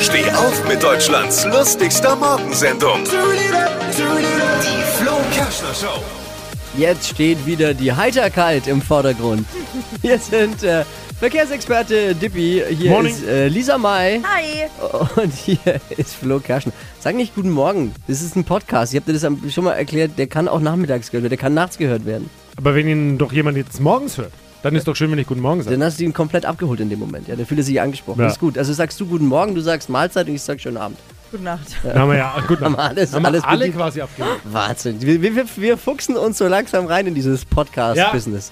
Steh auf mit Deutschlands lustigster Morgensendung. Die Flo Kerschner Show. Jetzt steht wieder die Heiterkeit im Vordergrund. Hier sind äh, Verkehrsexperte Dippi, hier Morning. ist äh, Lisa May Hi. und hier ist Flo Kerschner. Sag nicht guten Morgen, das ist ein Podcast. Ich habe dir das schon mal erklärt, der kann auch nachmittags gehört werden, der kann nachts gehört werden. Aber wenn ihn doch jemand jetzt morgens hört, dann ist doch schön, wenn ich Guten Morgen sage. Dann hast du ihn komplett abgeholt in dem Moment. Ja, der fühlt sich angesprochen. Ja. Das ist gut. Also sagst du guten Morgen, du sagst Mahlzeit und ich sag schönen Abend. Gute Nacht. Dann haben wir ja gut, Haben wir alles- haben wir alles alle bedient. quasi abgegeben. Wahnsinn. Wir, wir, wir fuchsen uns so langsam rein in dieses Podcast-Business.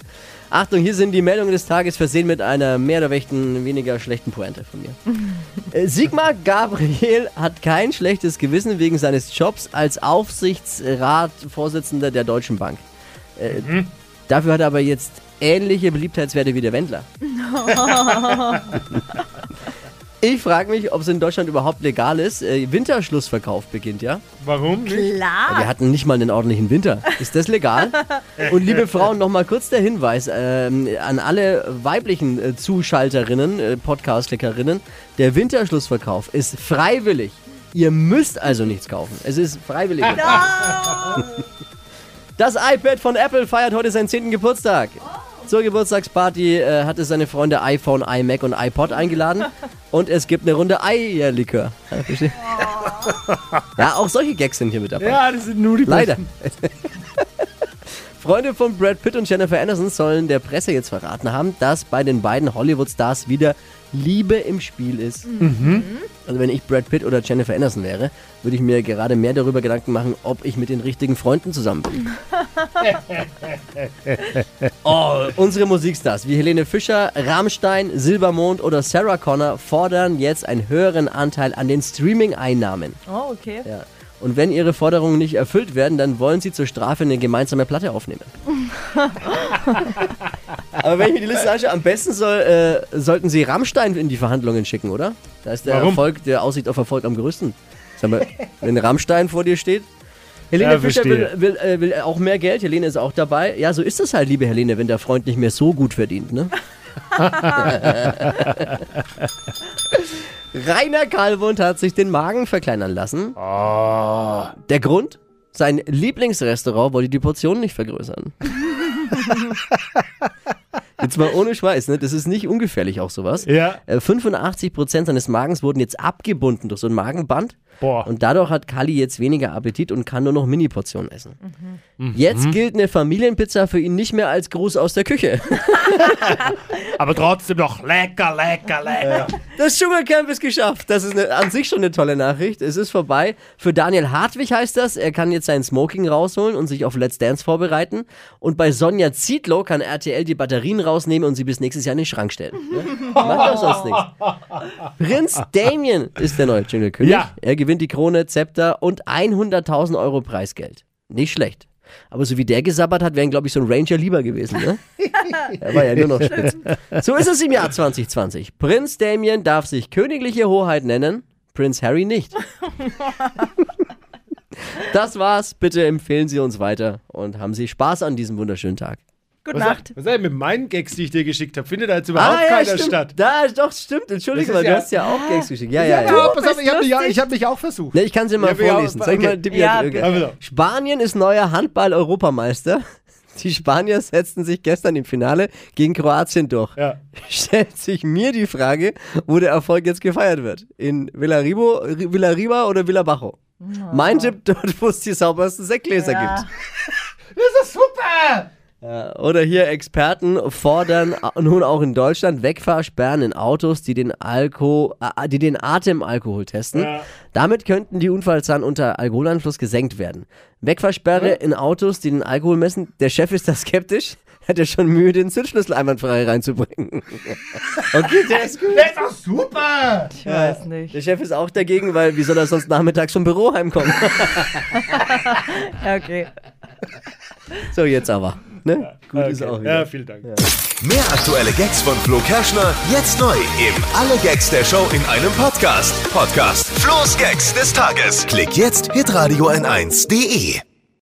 Achtung, hier sind die Meldungen des Tages versehen mit einer mehr oder weniger schlechten Pointe von mir. Äh, Sigmar Gabriel hat kein schlechtes Gewissen wegen seines Jobs als Aufsichtsratvorsitzender der Deutschen Bank. Äh, Dafür hat er aber jetzt ähnliche Beliebtheitswerte wie der Wendler. ich frage mich, ob es in Deutschland überhaupt legal ist. Äh, Winterschlussverkauf beginnt, ja? Warum nicht? Wir Klar. hatten nicht mal einen ordentlichen Winter. Ist das legal? Und liebe Frauen, nochmal kurz der Hinweis ähm, an alle weiblichen äh, Zuschalterinnen, äh, Podcast-Klickerinnen. Der Winterschlussverkauf ist freiwillig. Ihr müsst also nichts kaufen. Es ist freiwillig. Das iPad von Apple feiert heute seinen 10. Geburtstag. Zur Geburtstagsparty äh, hat es seine Freunde iPhone, iMac und iPod eingeladen. Und es gibt eine Runde Eierlikör. Ja. Ja, auch solche Gags sind hier mit dabei. Ja, das sind nur die Leider. Freunde von Brad Pitt und Jennifer Aniston sollen der Presse jetzt verraten haben, dass bei den beiden Hollywood-Stars wieder Liebe im Spiel ist. Also wenn ich Brad Pitt oder Jennifer Aniston wäre, würde ich mir gerade mehr darüber Gedanken machen, ob ich mit den richtigen Freunden zusammen bin. oh, unsere Musikstars wie Helene Fischer, Rammstein, Silbermond oder Sarah Connor fordern jetzt einen höheren Anteil an den Streaming-Einnahmen. Oh, okay. Ja. Und wenn ihre Forderungen nicht erfüllt werden, dann wollen sie zur Strafe eine gemeinsame Platte aufnehmen. Aber wenn ich mir die Liste anschaue, am besten soll, äh, sollten sie Rammstein in die Verhandlungen schicken, oder? Da ist der Warum? Erfolg, der Aussicht auf Erfolg am größten. Sag mal, wenn Rammstein vor dir steht. Helene Ja, Fischer will, will, äh, will auch mehr Geld, Helene ist auch dabei. Ja, so ist das halt, liebe Helene, wenn der Freund nicht mehr so gut verdient, ne? Rainer Kalwund hat sich den Magen verkleinern lassen. Der Grund? Sein Lieblingsrestaurant wollte die Portionen nicht vergrößern. Jetzt mal ohne Schweiß, ne? Das ist nicht ungefährlich auch sowas. Ja. Äh, 85% seines Magens wurden jetzt abgebunden durch so ein Magenband. Boah. Und dadurch hat Kali jetzt weniger Appetit und kann nur noch Mini-Portionen essen. Jetzt gilt eine Familienpizza für ihn nicht mehr als Gruß aus der Küche. Aber trotzdem noch lecker, lecker, lecker. Das Dschungelcamp ist geschafft. Das ist eine, an sich schon eine tolle Nachricht. Es ist vorbei. Für Daniel Hartwig heißt das, er kann jetzt sein Smoking rausholen und sich auf Let's Dance vorbereiten. Und bei Sonja Zietlow kann RTL die Batterien rausnehmen und sie bis nächstes Jahr in den Schrank stellen. Ne? Macht doch sonst nichts. Prinz Damien ist der neue Dschungelkönig. Ja. Er gewinnt die Krone, Zepter und 100.000 Euro Preisgeld. Nicht schlecht. Aber so wie der gesabbert hat, wären, glaube ich, so ein Ranger lieber gewesen, ne? Er war ja nur noch spitz. So ist es im Jahr 2020. Prinz Damien darf sich königliche Hoheit nennen, Prinz Harry nicht. Das war's. Bitte empfehlen Sie uns weiter und haben Sie Spaß an diesem wunderschönen Tag. Gute Was, Nacht. was ist denn mit meinen Gags, die ich dir geschickt habe? Findet da jetzt überhaupt keiner Ah, stimmt. statt? Da, doch, stimmt. Entschuldige mal, ist du ja- hast ja auch Gags geschickt. Ja, ja, Ja, ja. pass auf, ich habe mich, hab mich auch versucht. Ne, ich kann sie mal Ja, vorlesen. auch- Sag mal, okay. Dippi Ja, Ja, bitte. Spanien ist neuer Handball-Europameister. Die Spanier setzten sich gestern im Finale gegen Kroatien durch. Ja. Stellt sich mir die Frage, wo der Erfolg jetzt gefeiert wird. In Villarribo, Villarriba oder Villabajo? Mein Tipp, dort wo es die saubersten Sektgläser Ja. gibt. Das ist super! Ja, Oder hier Experten fordern nun auch in Deutschland Wegfahrsperren in Autos, die den, Alko, äh, die den Atemalkohol testen. Ja. Damit könnten die Unfallzahlen unter Alkoholeinfluss gesenkt werden. Wegfahrsperre in Autos, die den Alkohol messen. Der Chef ist da skeptisch. Hat er schon Mühe, den Zündschlüssel einwandfrei reinzubringen. Okay, der ist gut. Das ist doch super! Ich weiß nicht. Der Chef ist auch dagegen, weil wie soll er sonst nachmittags vom Büro heimkommen? Ja, okay. so, jetzt aber. Ne? Gut ist Okay. auch wieder. Ja, vielen Dank. Mehr aktuelle Gags von Flo Kerschner jetzt neu im Alle Gags der Show in einem Podcast. Podcast Flo's Gags des Tages. Klick jetzt hitradio n1.de.